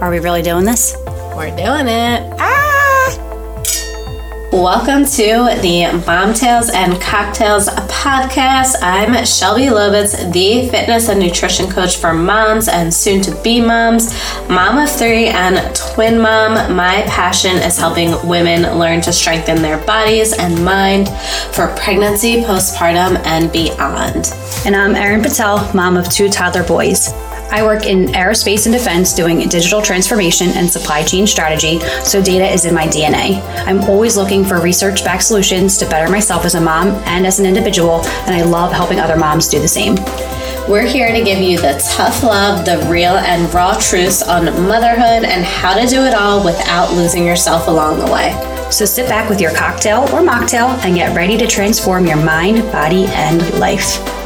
Are we really doing this? We're doing it. Ah! Welcome to the Mom Tales and Cocktails podcast. I'm Shelby Lobitz, the fitness and nutrition coach for moms and soon to be moms, mom of three, and twin mom. My passion is helping women learn to strengthen their bodies and mind for pregnancy, postpartum, and beyond. And I'm Erin Patel, mom of two toddler boys. I work in aerospace and defense doing digital transformation and supply chain strategy, so data is in my DNA. I'm always looking for research backed solutions to better myself as a mom and as an individual, and I love helping other moms do the same. We're here to give you the tough love, the real and raw truths on motherhood and how to do it all without losing yourself along the way. So sit back with your cocktail or mocktail and get ready to transform your mind, body, and life.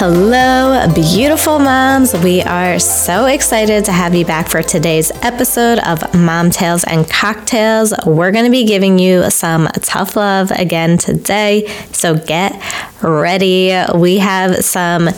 Hello, beautiful moms. We are so excited to have you back for today's episode of Mom Tales and Cocktails. We're going to be giving you some tough love again today. So get ready. We have some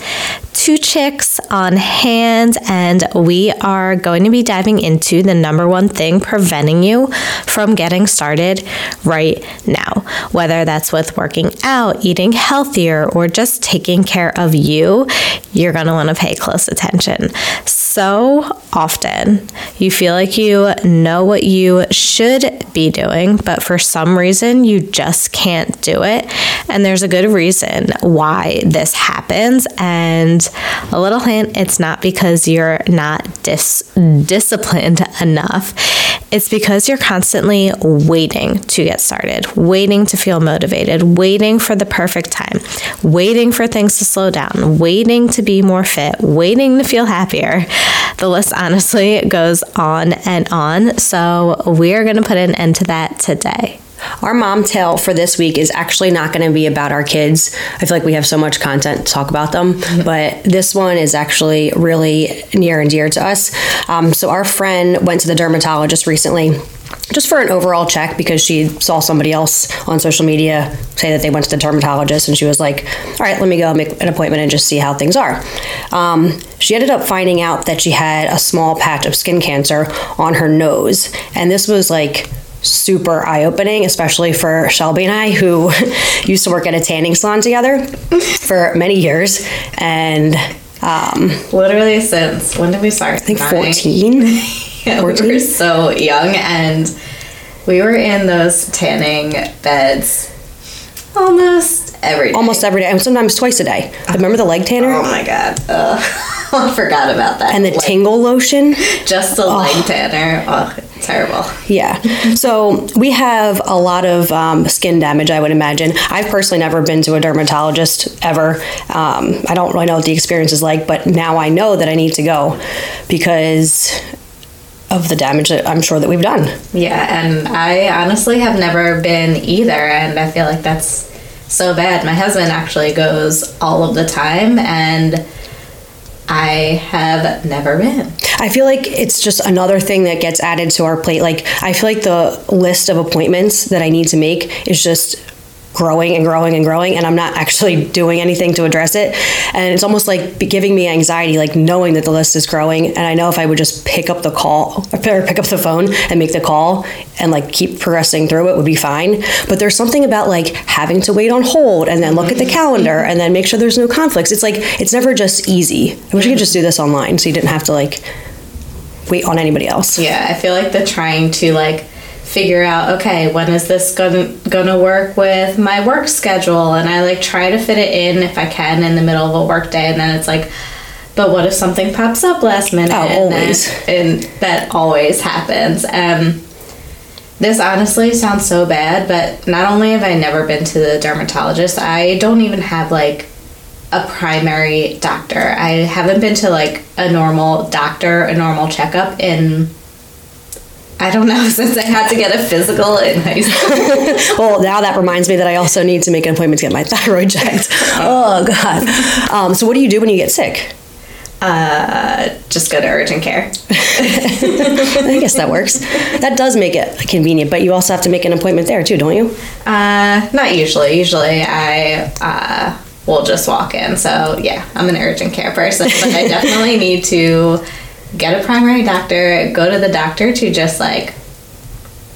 two chicks on hand, and we are going to be diving into the number one thing preventing you from getting started right now. Whether that's with working out, eating healthier, or just taking care of you, you're going to want to pay close attention. So often, you feel like you know what you should be doing, but for some reason, you just can't do it. And there's a good reason why this happens. And a little hint it's not because you're not dis- disciplined enough, it's because you're constantly waiting to get started, waiting to feel motivated, waiting for the perfect time, waiting for things to slow down, waiting to be more fit, waiting to feel happier. The list honestly goes on and on. So, we're going to put an end to that today. Our mom tale for this week is actually not going to be about our kids. I feel like we have so much content to talk about them, but this one is actually really near and dear to us. Um, so, our friend went to the dermatologist recently just for an overall check because she saw somebody else on social media say that they went to the dermatologist and she was like, all right, let me go make an appointment and just see how things are. Um, she ended up finding out that she had a small patch of skin cancer on her nose. And this was like, super eye opening, especially for Shelby and I, who used to work at a tanning salon together for many years. And um, literally since when did we start? I think 14. yeah, 14? we were so young and we were in those tanning beds almost every day. Almost every day, and sometimes twice a day. Remember the leg tanner? Oh my god. I forgot about that. And the like, tingle lotion. Just the oh. leg tanner. Oh, terrible. Yeah. So we have a lot of um, skin damage, I would imagine. I've personally never been to a dermatologist ever. Um, I don't really know what the experience is like, but now I know that I need to go because of the damage that I'm sure that we've done. Yeah, and I honestly have never been either, and I feel like that's so bad. My husband actually goes all of the time, and I have never been. I feel like it's just another thing that gets added to our plate. Like, I feel like the list of appointments that I need to make is just growing and growing and growing and I'm not actually doing anything to address it. And it's almost like giving me anxiety like knowing that the list is growing and I know if I would just pick up the call or pick up the phone and make the call and like keep progressing through it would be fine. But there's something about like having to wait on hold and then look at the calendar and then make sure there's no conflicts. It's like it's never just easy. I wish I could just do this online so you didn't have to like wait on anybody else. Yeah I feel like the trying to like figure out okay when is this gonna gonna work with my work schedule? And i like try to fit it in if i can in the middle of a work day and then it's like but what if something pops up last minute? Oh, always. and, and that always happens. Um this honestly sounds so bad but not only have i never been to the dermatologist i don't even have like a primary doctor. I haven't been to like a normal doctor a normal checkup in I don't know, since I had to get a physical in high school. well, now that reminds me that I also need to make an appointment to get my thyroid checked. oh, God. Um, so, what do you do when you get sick? Uh, just go to urgent care. I guess that works. That does make it convenient, but you also have to make an appointment there too, don't you? Uh, not usually. Usually, I uh, will just walk in. So yeah, I'm an urgent care person, but I definitely need to get a primary doctor, go to the doctor to just like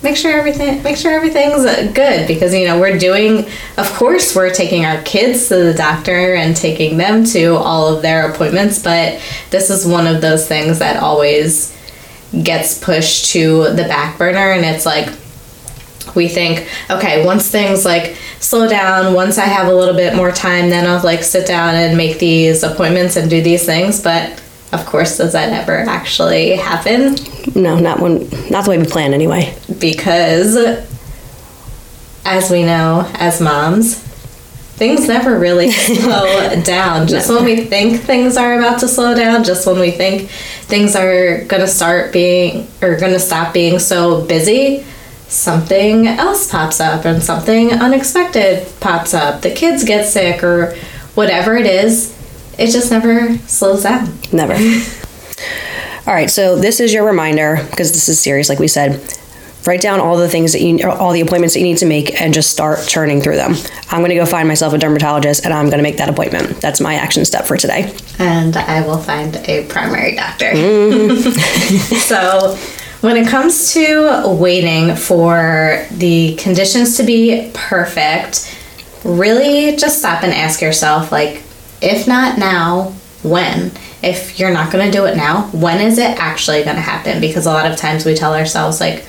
make sure everything make sure everything's uh, good. Because you know we're doing of course we're taking our kids to the doctor and taking them to all of their appointments but this is one of those things that always gets pushed to the back burner and it's like we think okay once things like slow down once i have a little bit more time then i'll like sit down and make these appointments and do these things but of course does that ever actually happen? No, not when, not the way we plan anyway. because as we know as moms things never really slow down. Just when we think things are about to slow down just when we think things are to start being or to stop being so busy something else pops up and something unexpected pops up. The kids get sick or whatever it is it just never slows down Never. all right, so this is your reminder because this is serious, like we said. Write down all the things that you, all the appointments that you need to make, and just start churning through them. I'm going to go find myself a dermatologist, and I'm going to make that appointment. That's my action step for today. and I will find a primary doctor. Mm. so, when it comes to waiting for the conditions to be perfect, really just stop and ask yourself like, if not now, when? If you're not going to do it now, when is it actually going to happen? Because a lot of times we tell ourselves, like,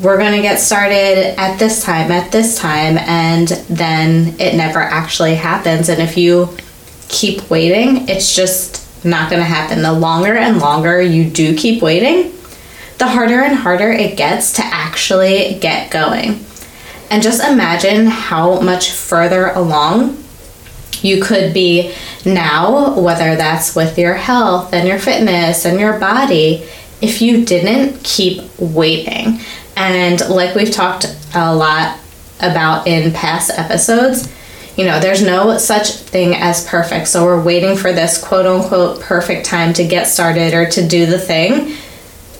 we're going to get started at this time, at this time, and then it never actually happens. And if you keep waiting, it's just not going to happen. The longer and longer you do keep waiting, the harder and harder it gets to actually get going. And just imagine how much further along you could be now, whether that's with your health and your fitness and your body, if you didn't keep waiting. And like we've talked a lot about in past episodes, you know, there's no such thing as perfect. So we're waiting for this quote unquote perfect time to get started or to do the thing.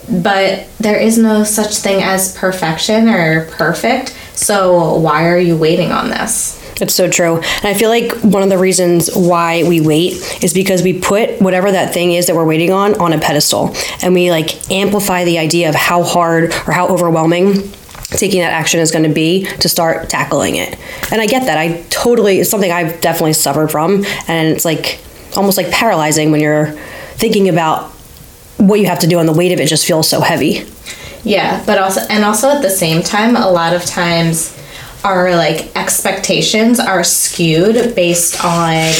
But there is no such thing as perfection or perfect. So why are you waiting on this? It's so true. And I feel like one of the reasons why we wait is because we put whatever that thing is that we're waiting on on a pedestal and we like amplify the idea of how hard or how overwhelming taking that action is going to be to start tackling it. And I get that. I totally, it's something I've definitely suffered from. And it's like almost like paralyzing when you're thinking about what you have to do and the weight of it just feels so heavy. Yeah, but also and also at the same time, a lot of times our like expectations are skewed based on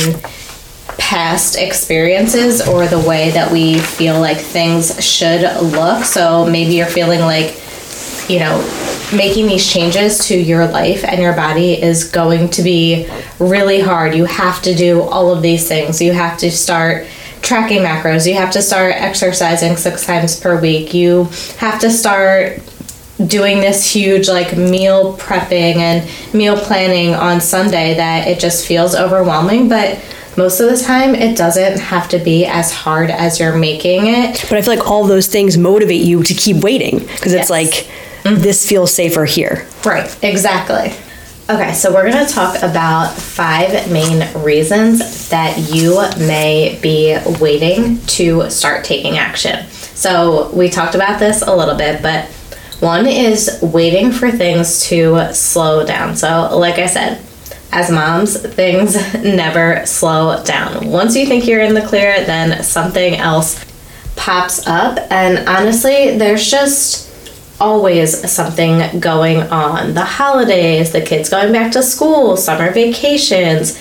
past experiences or the way that we feel like things should look. So maybe you're feeling like you know, making these changes to your life and your body is going to be really hard. You have to do all of these things. You have to start tracking macros. You have to start exercising six times per week. You have to start doing this huge like meal prepping and meal planning on Sunday that it just feels overwhelming. But most of the time, it doesn't have to be as hard as you're making it. But I feel like all those things motivate you to keep waiting because Yes. it's like, mm-hmm. this feels safer here. Right, exactly. Okay, so we're going to talk about five main reasons that you may be waiting to start taking action. So, we talked about this a little bit, but one is waiting for things to slow down. So, like I said, as moms, things never slow down. Once you think you're in the clear, then something else pops up. And honestly, there's just always something going on. The holidays, the kids going back to school, summer vacations,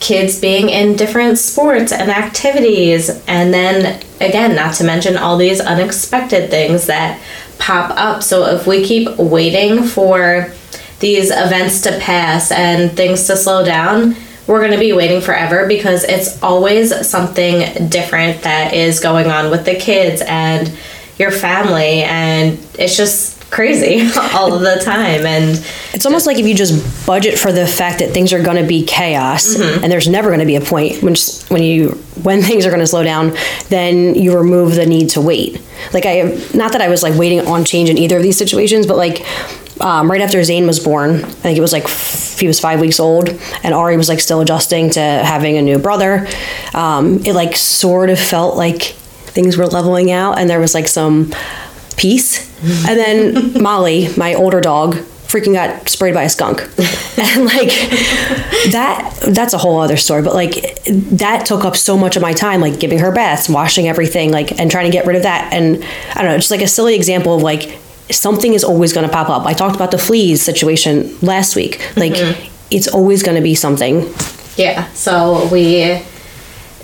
kids being in different sports and activities, and then again, not to mention all these unexpected things that pop up. So if we keep waiting for these events to pass and things to slow down, we're going to be waiting forever because it's always something different that is going on with the kids and your family and it's just crazy all the time and It's almost like if you just budget for the fact that things are going to be chaos and there's never going to be a point when when you when things are going to slow down, then you remove the need to wait. Like I not that I was like waiting on change in either of these situations, but like um, right after Zane was born, I think it was like f- he was five weeks old, and Ari was like still adjusting to having a new brother. Um, it like sort of felt like things were leveling out and there was like some peace. And then Molly, my older dog, freaking got sprayed by a skunk. and like that that's a whole other story, but like that took up so much of my time like giving her baths, washing everything like and trying to get rid of that and I don't know, just like a silly example of like something is always going to pop up. I talked about the fleas situation last week. Mm-hmm. Like it's always going to be something. Yeah, so we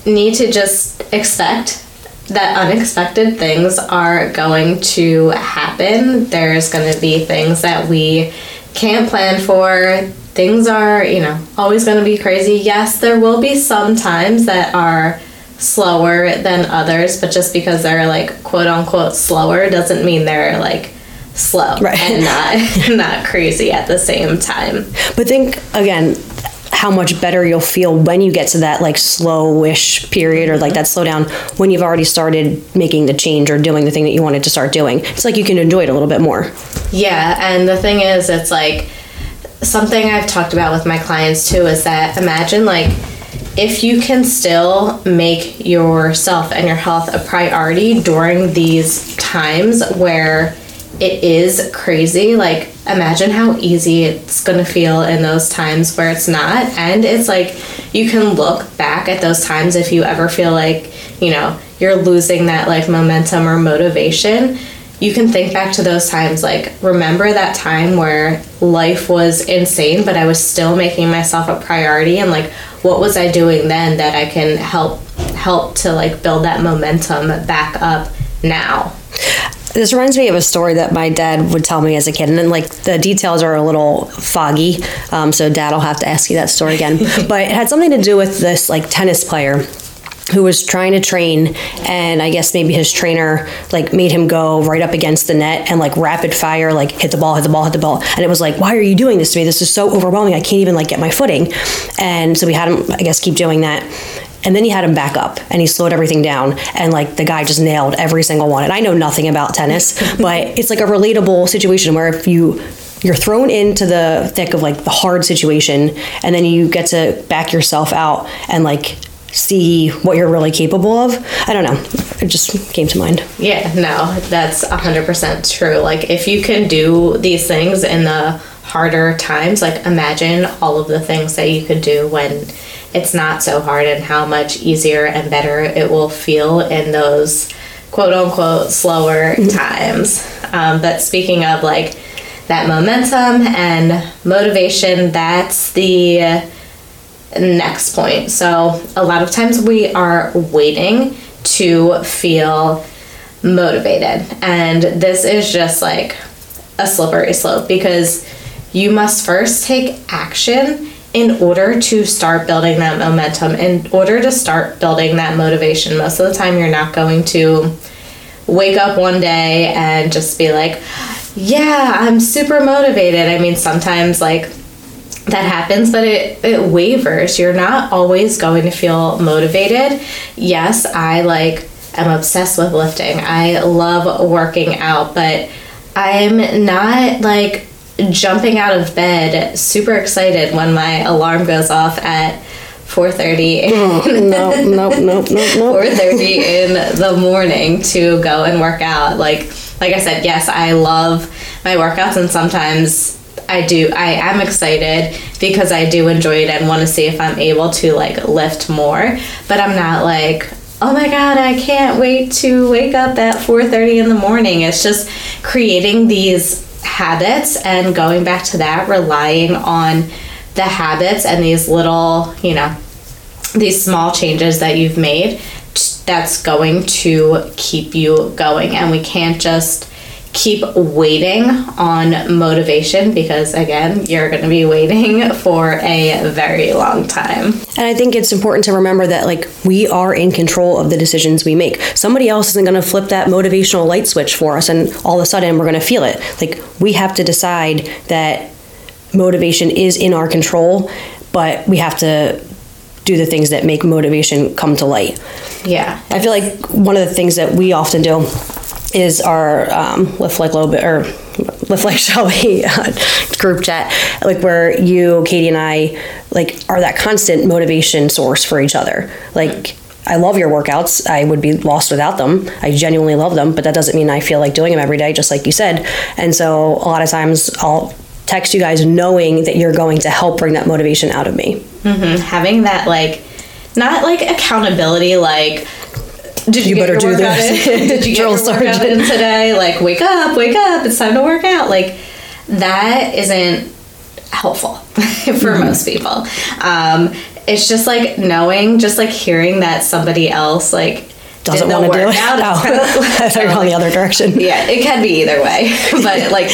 need to just expect that unexpected things are going to happen. There's going to be things that we can't plan for. Things are, you know, always going to be crazy. Yes, there will be some times that are slower than others, but just because they're like quote unquote slower doesn't mean they're like slow Right. and not not crazy at the same time. But think again how much better you'll feel when you get to that like slowish period or like mm-hmm. that slowdown when you've already started making the change or doing the thing that you wanted to start doing. It's like you can enjoy it a little bit more. Yeah, and the thing is, it's like something I've talked about with my clients too is that imagine like if you can still make yourself and your health a priority during these times where it is crazy, like imagine how easy it's to feel in those times where it's not. And it's like you can look back at those times if you ever feel like, you know, you're losing that like momentum or motivation. You can think back to those times like remember that time where life was insane but i was still making myself a priority and like what was i doing then that i can help help to like build that momentum back up now This reminds me of a story that my dad would tell me as a kid, and then like the details are a little foggy. Um, so dad, I'll have to ask you that story again. but it had something to do with this like tennis player who was trying to train and i guess maybe his trainer like made him go right up against the net and like rapid fire like hit the ball hit the ball hit the ball and it was like why are you doing this to me this is so overwhelming i can't even like get my footing and so we had him i guess keep doing that and then he had him back up and he slowed everything down and like the guy just nailed every single one. And i know nothing about tennis but it's like a relatable situation where if you you're thrown into the thick of like the hard situation and then you get to back yourself out and like see what you're really capable of i don't know. It just came to mind. Yeah no that's 100% true. Like if you can do these things in the harder times like imagine all of the things that you could do when it's not so hard and how much easier and better it will feel in those quote unquote slower times. Um, but speaking of like that momentum and motivation that's the next point. So, a lot of times we are waiting to feel motivated, and this is just like a slippery slope because you must first take action in order to start building that momentum, in order to start building that motivation. Most of the time, you're not going to wake up one day and just be like, yeah, I'm super motivated. I mean, sometimes like that happens, but it, it wavers. You're not always going to feel motivated. Yes, I like am obsessed with lifting. I love working out, but I'm not like jumping out of bed super excited when my alarm goes off at 4:30 no no no no no 4:30 in the morning to go and work out. Like like I said, yes, I love my workouts and sometimes I do I am excited because I do enjoy it and want to see if I'm able to like lift more, but I'm not like Oh my god, I can't wait to wake up at 4:30 in the morning. It's just creating these habits and going back to that relying on the habits and these little, you know, these small changes that you've made that's going to keep you going. And we can't just keep waiting on motivation because again you're going to be waiting for a very long time And I think it's important to remember that like we are in control of the decisions we make. Somebody else isn't going to flip that motivational light switch for us and all of a sudden we're going to feel it. Like we have to decide that motivation is in our control, but we have to do the things that make motivation come to light. yeah I feel like one of the things that we often do is our um, lift like bit or lift like Shelby uh, group chat, like where you, Katie, and I like are that constant motivation source for each other. Like I love your workouts. I would be lost without them. I genuinely love them, but that doesn't mean I feel like doing them every day, just like you said. And so a lot of times I'll text you guys knowing that you're going to help bring that motivation out of me. Mm-hmm. Having that, like, not like accountability, like, did you, You better do this. Did you get Drill sergeant. in today? Like, wake up, wake up! It's time to work out. Like, that isn't helpful for Mm-hmm. most people. Um, it's just like knowing, just like hearing that somebody else like Doesn't want to do it. workout. Oh, kind of- I thought you were on the other direction. yeah, it can be either way. but like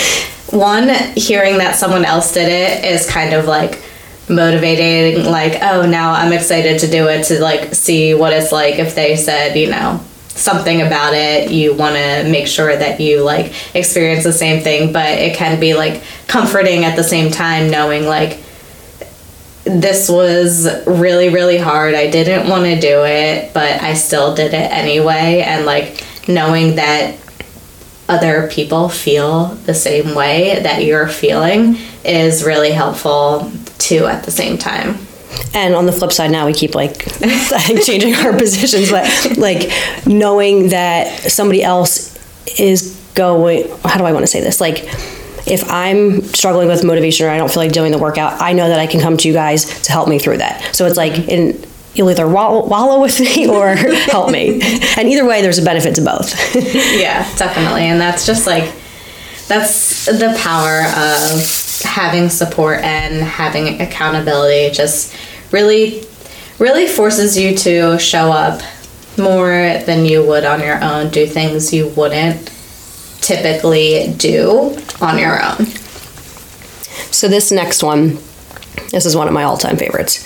one hearing that someone else did it is kind of like motivating like oh now I'm excited to do it to like see what it's like if they said, you know, something about it. You want to make sure that you like experience the same thing but it can be like comforting at the same time knowing like this was really really hard. I didn't want to do it but i still did it anyway. And like knowing that other people feel the same way that you're feeling is really helpful too at the same time And on the flip side, now we keep like changing our positions, but like knowing that somebody else is going. How do I want to say this? Like, if I'm struggling with motivation or I don't feel like doing the workout, I know that I can come to you guys to help me through that. So it's like in. You'll either wallow, wallow with me or help me. And either way, there's a benefit to both. yeah definitely and that's just like that's the power of having support and having accountability just really really forces you to show up more than you would on your own do things you wouldn't typically do on your own So this next one, this is one of my all-time favorites.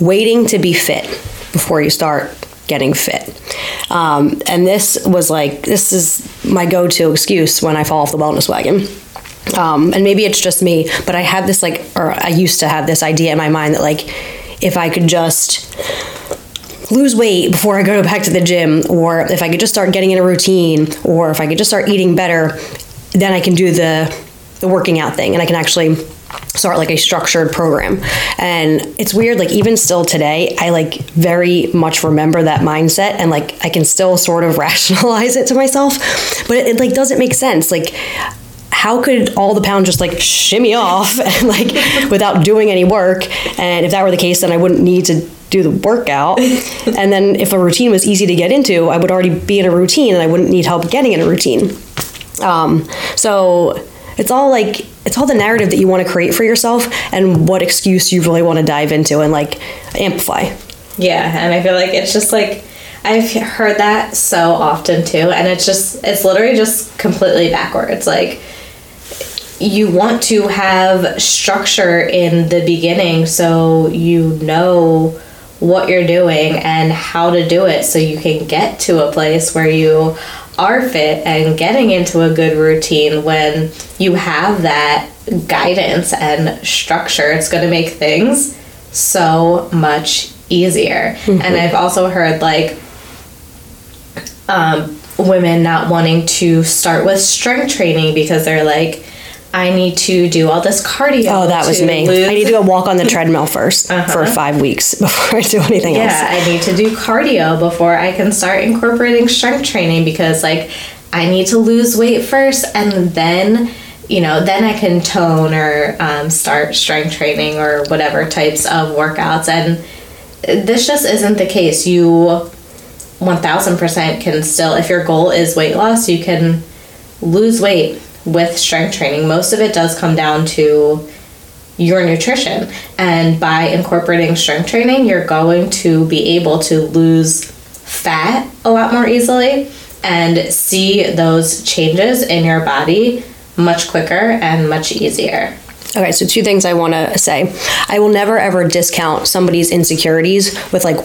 Waiting to be fit before you start getting fit. Um, and this was like this is my go-to excuse when I fall off the wellness wagon. Um, and maybe it's just me, but I had this like, or I used to have this idea in my mind that like, if I could just lose weight before I go back to the gym, or if I could just start getting in a routine, or if I could just start eating better, then I can do the the working out thing, and I can actually start like a structured program. And it's weird, like even still today, I like very much remember that mindset, and like I can still sort of rationalize it to myself, but it, it like doesn't make sense, like. How could all the pounds just like shimmy off and like without doing any work? And if that were the case, then I wouldn't need to do the workout. and then if a routine was easy to get into, I would already be in a routine and I wouldn't need help getting in a routine. Um, so it's all like it's all the narrative that you want to create for yourself and what excuse you really want to dive into and like amplify. Yeah, and I feel like it's just like I've heard that so often too, and it's just it's literally just completely backwards. Like you want to have structure in the beginning so you know what you're doing and how to do it so you can get to a place where you are fit and getting into a good routine when you have that guidance and structure. It's going to make things so much easier. And i've also heard like um, women not wanting to start with strength training because they're like I need to do all this cardio. Oh, that was me. lose- I need to go walk on the treadmill 1st for five weeks before I do anything yeah, else. I need to do cardio before I can start incorporating strength training because like I need to lose weight first and then you know then I can tone or um, start strength training or whatever types of workouts and this just isn't the case. You 1000% can still if your goal is weight loss, you can lose weight with strength training. Most of it does come down to your nutrition. And by incorporating strength training, you're going to be able to lose fat a lot more easily and see those changes in your body much quicker and much easier. Okay, so two things I want to say. I will never ever discount somebody's insecurities with like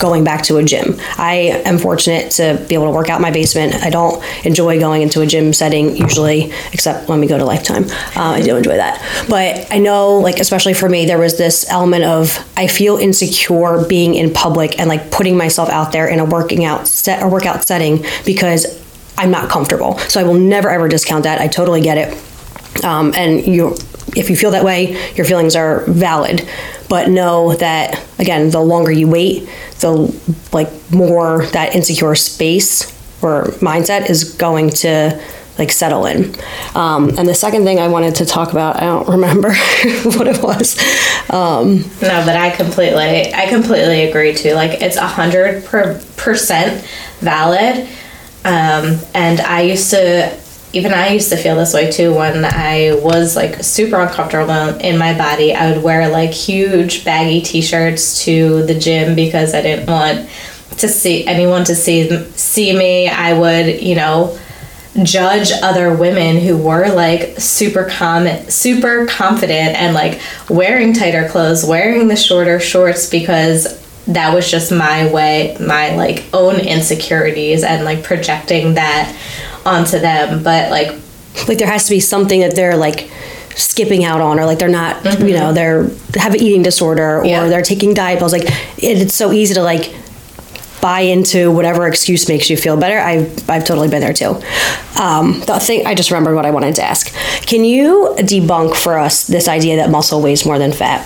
going back to a gym. I am fortunate to be able to work out my basement. I don't enjoy going into a gym setting usually, except when we go to Lifetime. Uh, I do enjoy that. But I know, like, especially for me, there was this element of I feel insecure being in public and like putting myself out there in a working out set or workout setting because I'm not comfortable. So I will never ever discount that. I totally get it. Um, and you if you feel that way, your feelings are valid. But know that again, the longer you wait, the like more that insecure space or mindset is going to like settle in. Um, and the second thing I wanted to talk about, I don't remember what it was. Um, no, but I completely, I completely agree too. Like it's a hundred percent valid. Um, and I used to, even I used to feel this way too when I was like super uncomfortable in my body. I would wear like huge baggy t-shirts to the gym because I didn't want to see anyone to see see me. I would, you know, judge other women who were like super com super confident and like wearing tighter clothes, wearing the shorter shorts because that was just my way, my like own insecurities and like projecting that onto them. But like like there has to be something that they're like skipping out on or like they're not mm-hmm. you know they're have an eating disorder or yeah. they're taking diet pills like it, it's so easy to like buy into whatever excuse makes you feel better. I've, I've totally been there too. Um, the thing, I just remembered what I wanted to ask. Can you debunk for us this idea that muscle weighs more than fat?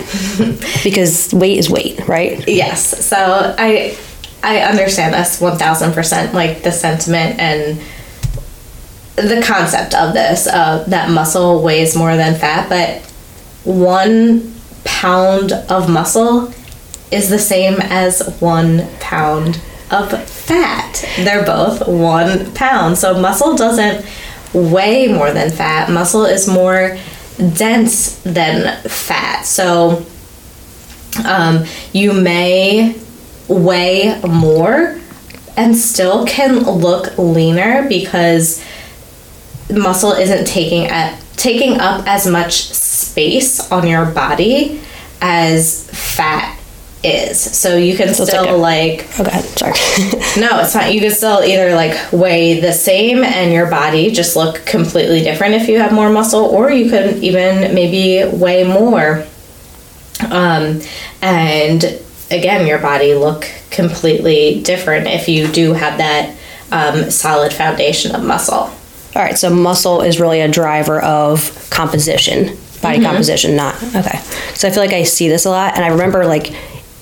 because weight is weight, right? Yes. So I, I understand this 1000%, like the sentiment and the concept of this, uh, that muscle weighs more than fat, but one pound of muscle is the same as one pound of fat. They're both one pound. So muscle doesn't weigh more than fat. Muscle is more dense than fat. So um, you may weigh more and still can look leaner because muscle isn't taking at taking up as much space on your body as fat is. So you can so still like, like, Oh, go ahead. Sorry. no, it's fine. You can still either like weigh the same and your body just look completely different if you have more muscle, or you could even maybe weigh more. Um, and again, your body look completely different if you do have that um, solid foundation of muscle. All right, so muscle is really a driver of composition, body mm-hmm. composition, not okay. So I feel like I see this a lot, and I remember like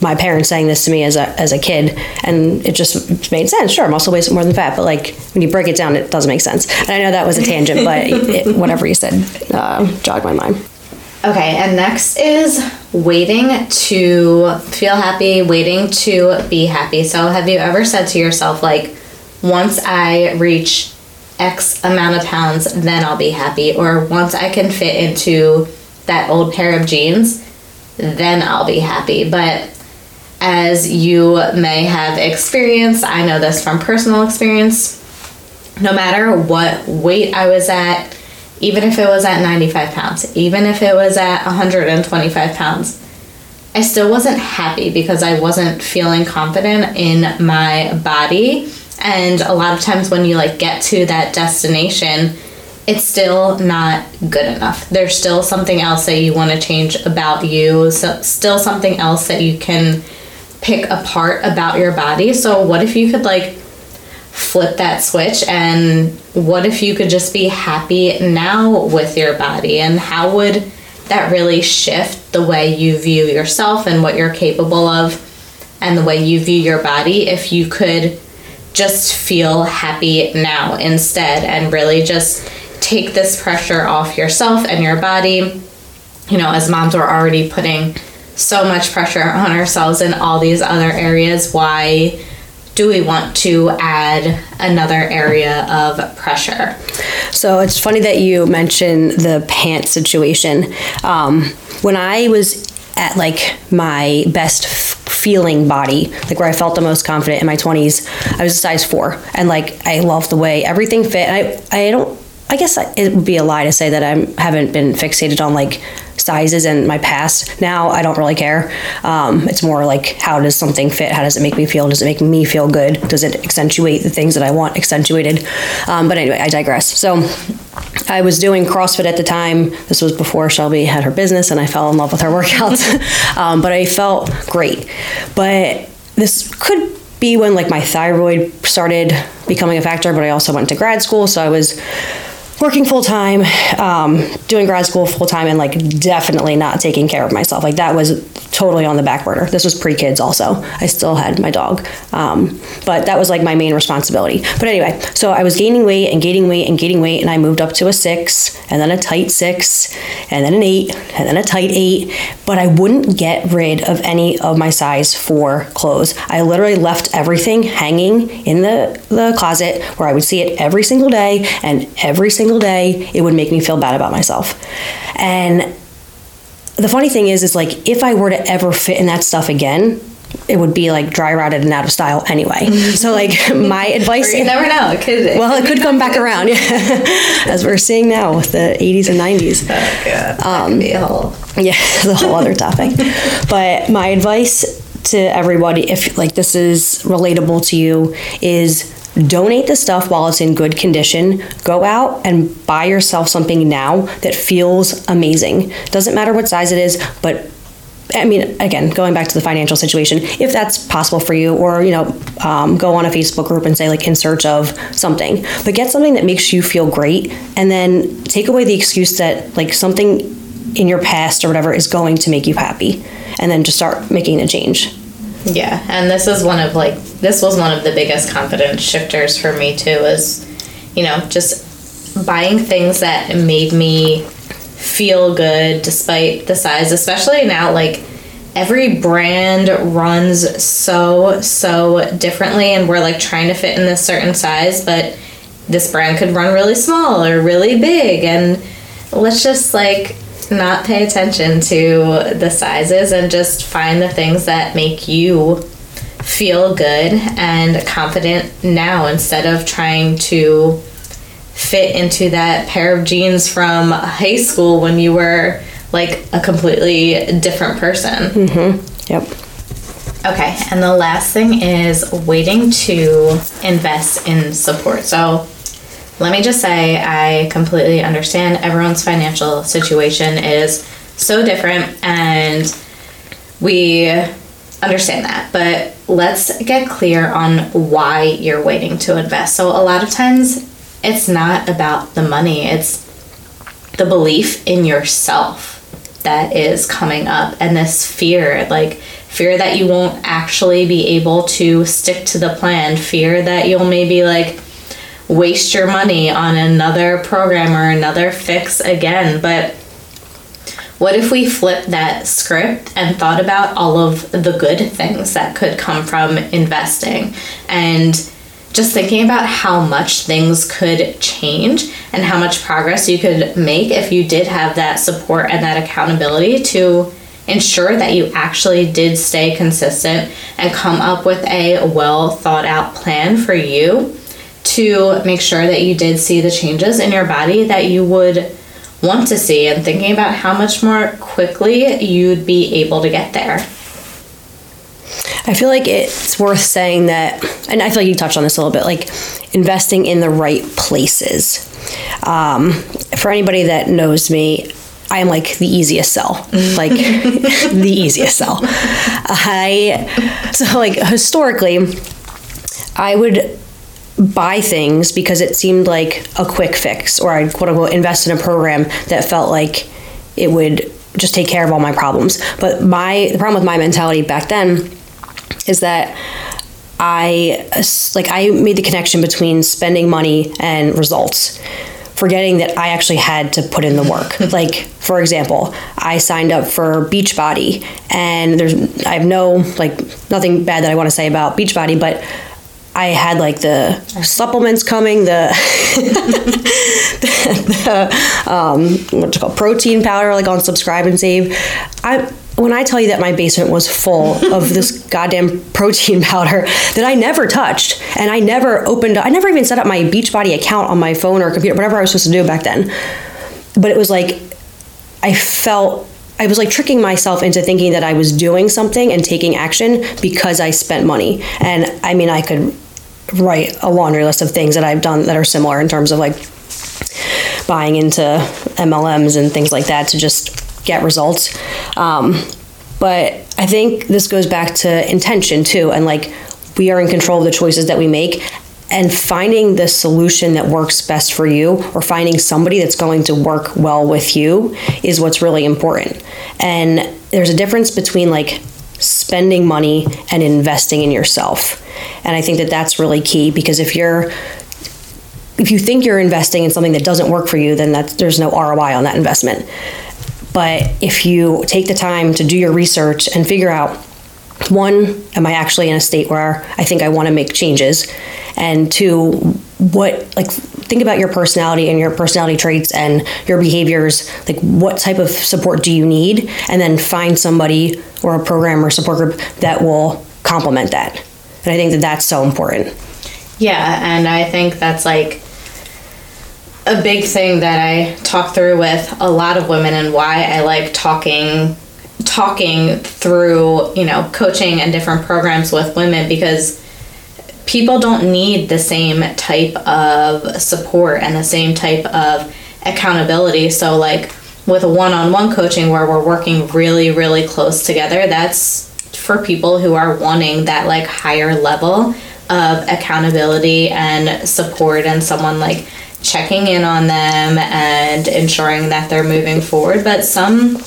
my parents saying this to me as a, as a kid and it just made sense sure muscle weighs more than fat but like when you break it down it doesn't make sense and i know that was a tangent but it, whatever you said uh, jogged my mind okay and next is waiting to feel happy waiting to be happy so have you ever said to yourself like once i reach x amount of pounds then i'll be happy or once i can fit into that old pair of jeans then I'll be happy. But as you may have experienced. I know this from personal experience. No matter what weight I was at, even if it was at 95 pounds, even if it was at 125 pounds, I still wasn't happy because I wasn't feeling confident in my body. And a lot of times when you like get to that destination, it's still not good enough. There's still something else that you want to change about you. So still something else that you can pick apart about your body. So what if you could like flip that switch and what if you could just be happy now with your body and how would that really shift the way you view yourself and what you're capable of and the way you view your body if you could just feel happy now instead and really just take this pressure off yourself and your body you know as moms we're already putting so much pressure on ourselves in all these other areas. Why do we want to add another area of pressure? So it's funny that you mentioned the pants situation. Um, when I was at like my best feeling body, like where I felt the most confident in my 20s, I was a size four. And like I loved the way everything fit. I, I don't, I guess it would be a lie to say that I haven't been fixated on like sizes in my past. Now I don't really care. Um, it's more like how does something fit? How does it make me feel? Does it make me feel good? Does it accentuate the things that I want accentuated? Um, but anyway, I digress. So I was doing CrossFit at the time. This was before Shelby had her business, and I fell in love with her workouts. um, but I felt great. But this could be when like my thyroid started becoming a factor. But I also went to grad school, so I was working full time, um, doing grad school full time, and like definitely not taking care of myself. Like that was totally on the back burner. This was pre kids also. I still had my dog, um, but that was like my main responsibility. But anyway, so I was gaining weight and gaining weight and gaining weight, and I moved up to a six, and then a tight six, and then an eight, and then a tight eight. But I wouldn't get rid of any of my size four clothes. I literally left everything hanging in the, the closet where I would see it every single day, and every single day it would make me feel bad about myself. And the funny thing is, is like if I were to ever fit in that stuff again, it would be like dry rotted and out of style anyway. So like my advice, you never know. It could. well, it could come back around, as we're seeing now with the 80s and 90s. Oh, God. That um, could be a whole. Yeah, a whole other topic. But my advice to everybody, if like this is relatable to you, is donate the stuff while it's in good condition. Go out and buy yourself something now that feels amazing. Doesn't matter what size it is, but I mean, again, going back to the financial situation, if that's possible for you, or you know, um, go on a Facebook group and say like in search of something, but get something that makes you feel great, and then take away the excuse that like something in your past or whatever is going to make you happy, and then just start making a change. Yeah, and this is one of like this was one of the biggest confidence shifters for me too. Is you know just buying things that made me feel good despite the size, especially now like every brand runs so so differently and we're like trying to fit in this certain size but this brand could run really small or really big and let's just like not pay attention to the sizes and just find the things that make you feel good and confident now instead of trying to fit into that pair of jeans from high school when you were like a completely different person. Mm-hmm. Yep. Okay, and the last thing is waiting to invest in support. So let me just say I completely understand everyone's financial situation is so different and we understand that. But let's get clear on why you're waiting to invest. So a lot of times it's not about the money, it's the belief in yourself that is coming up and this fear like fear that you won't actually be able to stick to the plan fear that you'll maybe like waste your money on another program or another fix again. But what if we flipped that script and thought about all of the good things that could come from investing? And just thinking about how much things could change and how much progress you could make if you did have that support and that accountability to ensure that you actually did stay consistent and come up with a well thought out plan for you to make sure that you did see the changes in your body that you would want to see and thinking about how much more quickly you'd be able to get there. I feel like it's worth saying that, and I feel like you touched on this a little bit, like investing in the right places. Um, for anybody that knows me, I am like the easiest sell, like the easiest sell. I so like historically, I would buy things because it seemed like a quick fix, or I'd quote unquote invest in a program that felt like it would just take care of all my problems. But my the problem with my mentality back then is that I like I made the connection between spending money and results forgetting that I actually had to put in the work. like for example, I signed up for Beachbody and there's I have no like nothing bad that I want to say about Beachbody, but I had like the supplements coming, the, the, um, what's it called, protein powder, like on Subscribe and Save. I when I tell you that my basement was full of this goddamn protein powder that I never touched, and I never opened, I never even set up my Beachbody account on my phone or computer, whatever I was supposed to do back then. But it was like I felt I was like tricking myself into thinking that I was doing something and taking action because I spent money. And I mean, I could write a laundry list of things that I've done that are similar in terms of like buying into MLMs and things like that to just get results. Um, but I think this goes back to intention too. And like we are in control of the choices that we make. and finding the solution that works best for you or finding somebody that's going to work well with you is what's really important. And there's a difference between like spending money and investing in yourself. And I think that that's really key because if you're if you think you're investing in something that doesn't work for you, then that there's no ROI on that investment. But if you take the time to do your research and figure out one, am I actually in a state where I think I want to make changes? And two, what like think about your personality and your personality traits and your behaviors. Like what type of support do you need? And then find somebody or a program or support group that will complement that. And i think that that's so important. Yeah, and I think that's like a big thing that I talk through with a lot of women and why I like talking talking through, you know, coaching and different programs with women because people don't need the same type of support and the same type of accountability. So like with a one-on-one coaching where we're working really really close together, that's for people who are wanting that like higher level of accountability and support and someone like checking in on them and ensuring that they're moving forward. But some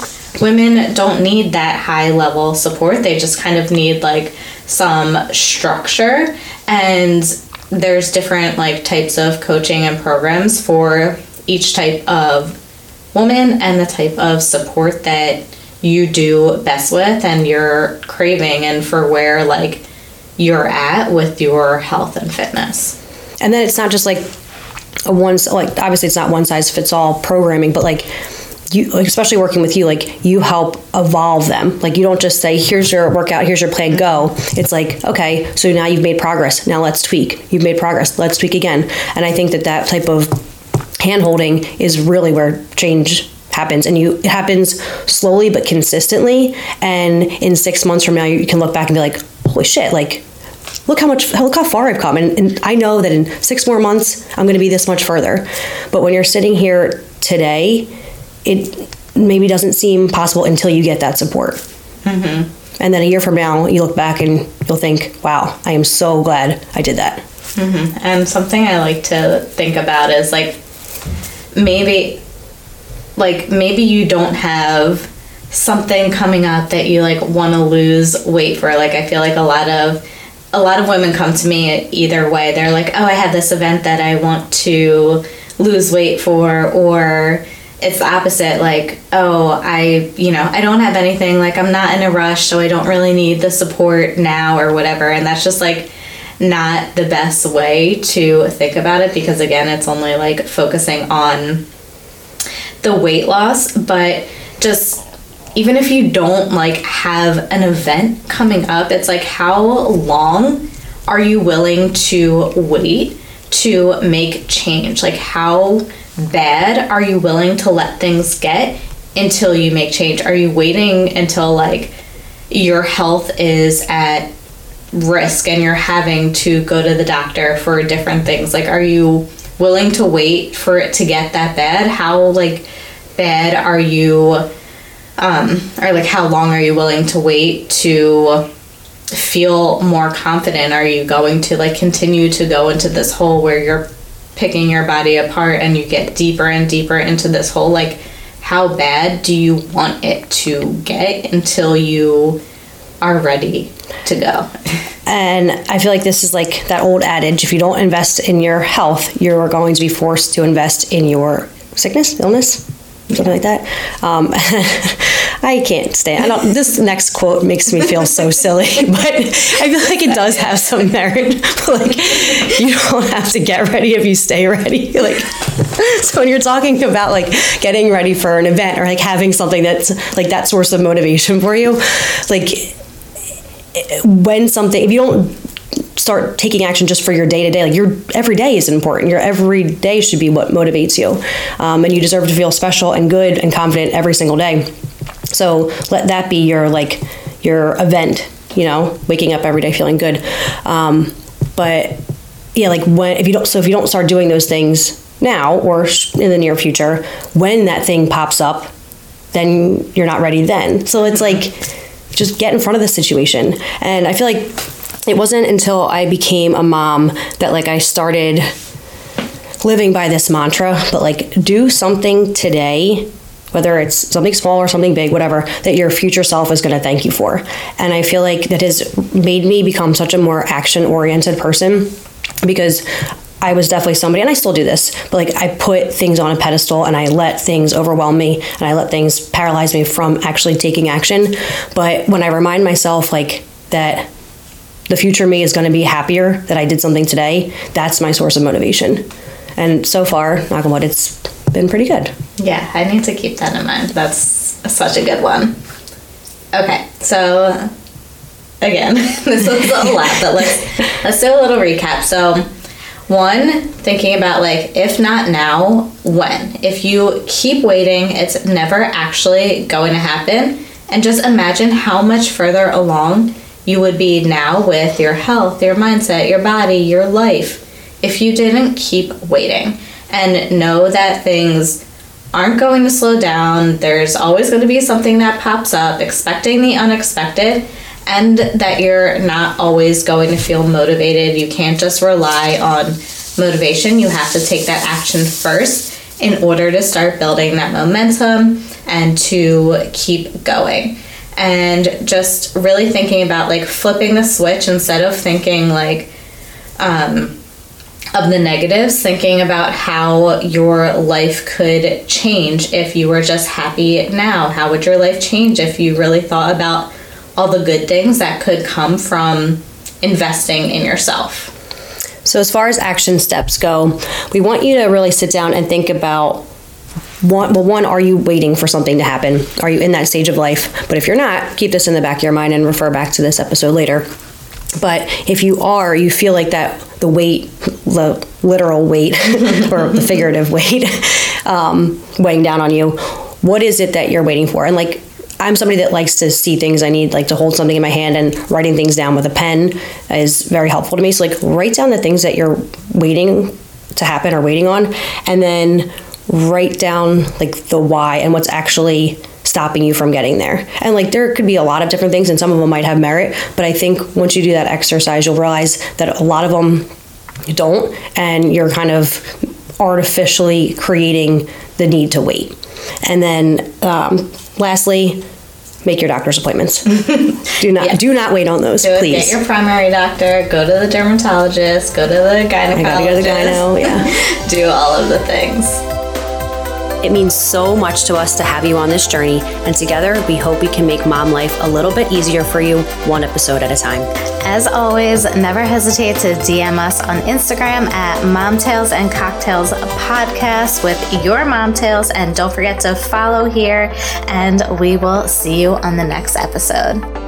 women don't need that high level support. They just kind of need like some structure and there's different like types of coaching and programs for each type of woman and the type of support that you do best with and you're craving and for where like you're at with your health and fitness. and then it's not just like a one like obviously it's not one size fits all programming but like you especially working with you like you help evolve them. Like you don't just say here's your workout here's your plan go. It's like okay so now you've made progress. Now let's tweak. You've made progress. Let's tweak again. And i think that that type of hand holding is really where change happens. And you it happens slowly but consistently. And in six months from now you can look back and be like holy shit like look how much look how far I've come. And, and I know that in six more months I'm going to be this much further. But when you're sitting here today it maybe doesn't seem possible until you get that support. Mm-hmm. And then a year from now you look back and you'll think wow I am so glad I did that. Mm-hmm. And something I like to think about is like maybe like maybe you don't have something coming up that you like want to lose weight for. Like I feel like a lot of a lot of women come to me either way. They're like oh I have this event that I want to lose weight for or it's the opposite like oh I you know I don't have anything like I'm not in a rush so I don't really need the support now or whatever. And that's just like not the best way to think about it because again it's only like focusing on the weight loss. But just even if you don't like have an event coming up it's like how long are you willing to wait to make change? Like how bad are you willing to let things get until you make change? Are you waiting until like your health is at risk and you're having to go to the doctor for different things? Like are you willing to wait for it to get that bad? How like bad are you um or like how long are you willing to wait to feel more confident? Are you going to like continue to go into this hole where you're picking your body apart and you get deeper and deeper into this hole like how bad do you want it to get until you are ready to go? And I feel like this is like that old adage if you don't invest in your health, you're going to be forced to invest in your sickness, illness, something like that. Um, I can't stand I don't, this next quote makes me feel so silly, but I feel like it does have some merit. like, you don't have to get ready if you stay ready. Like, so when you're talking about like getting ready for an event or like having something that's like that source of motivation for you, like when something if you don't start taking action just for your day to day like your every day is important. Your every day should be what motivates you. Um, and you deserve to feel special and good and confident every single day. So let that be your like your event you know waking up every day feeling good. Um, but yeah like when if you don't so if you don't start doing those things now or in the near future when that thing pops up then you're not ready then. So it's like just get in front of the situation. And i feel like it wasn't until I became a mom that like I started living by this mantra, but like do something today whether it's something small or something big, whatever, that your future self is going to thank you for. And I feel like that has made me become such a more action oriented person because I was definitely somebody, and I still do this, but like I put things on a pedestal and I let things overwhelm me and I let things paralyze me from actually taking action. But when I remind myself, like, that the future me is going to be happier that I did something today, that's my source of motivation. And so far, knock on wood, it's been pretty good. Yeah, I need to keep that in mind. That's such a good one. Okay, so again, this was a lot, but let's let's do a little recap. So, one, thinking about like if not now, when? If you keep waiting, it's never actually going to happen. And just imagine how much further along you would be now with your health, your mindset, your body, your life if you didn't keep waiting and know that things aren't going to slow down. There's always going to be something that pops up, expecting the unexpected, and that you're not always going to feel motivated. You can't just rely on motivation. You have to take that action first in order to start building that momentum and to keep going. And just really thinking about like flipping the switch instead of thinking like, um, of the negatives, thinking about how your life could change if you were just happy now. How would your life change if you really thought about all the good things that could come from investing in yourself? So, as far as action steps go, we want you to really sit down and think about one, well, one, are you waiting for something to happen? Are you in that stage of life? But if you're not, keep this in the back of your mind and refer back to this episode later. But if you are, you feel like that the weight, the literal weight or the figurative weight, um, weighing down on you. What is it that you're waiting for? And like, I'm somebody that likes to see things. I need like to hold something in my hand and writing things down with a pen is very helpful to me. So like, write down the things that you're waiting to happen or waiting on, and then write down like the why and what's actually stopping you from getting there. And like there could be a lot of different things and some of them might have merit, but I think once you do that exercise, you'll realize that a lot of them don't and you're kind of artificially creating the need to wait. And then um, lastly, make your doctor's appointments. do not yeah. do not wait on those, do please. Get your primary doctor. Go to the dermatologist. Go to the gynecologist. I gotta go to the gyno. Yeah. do all of the things. It means so much to us to have you on this journey, and together we hope we can make mom life a little bit easier for you, one episode at a time. As always, never hesitate to DM us on Instagram at Momtales and Cocktails Podcast with your mom tales, and don't forget to follow here, and we will see you on the next episode.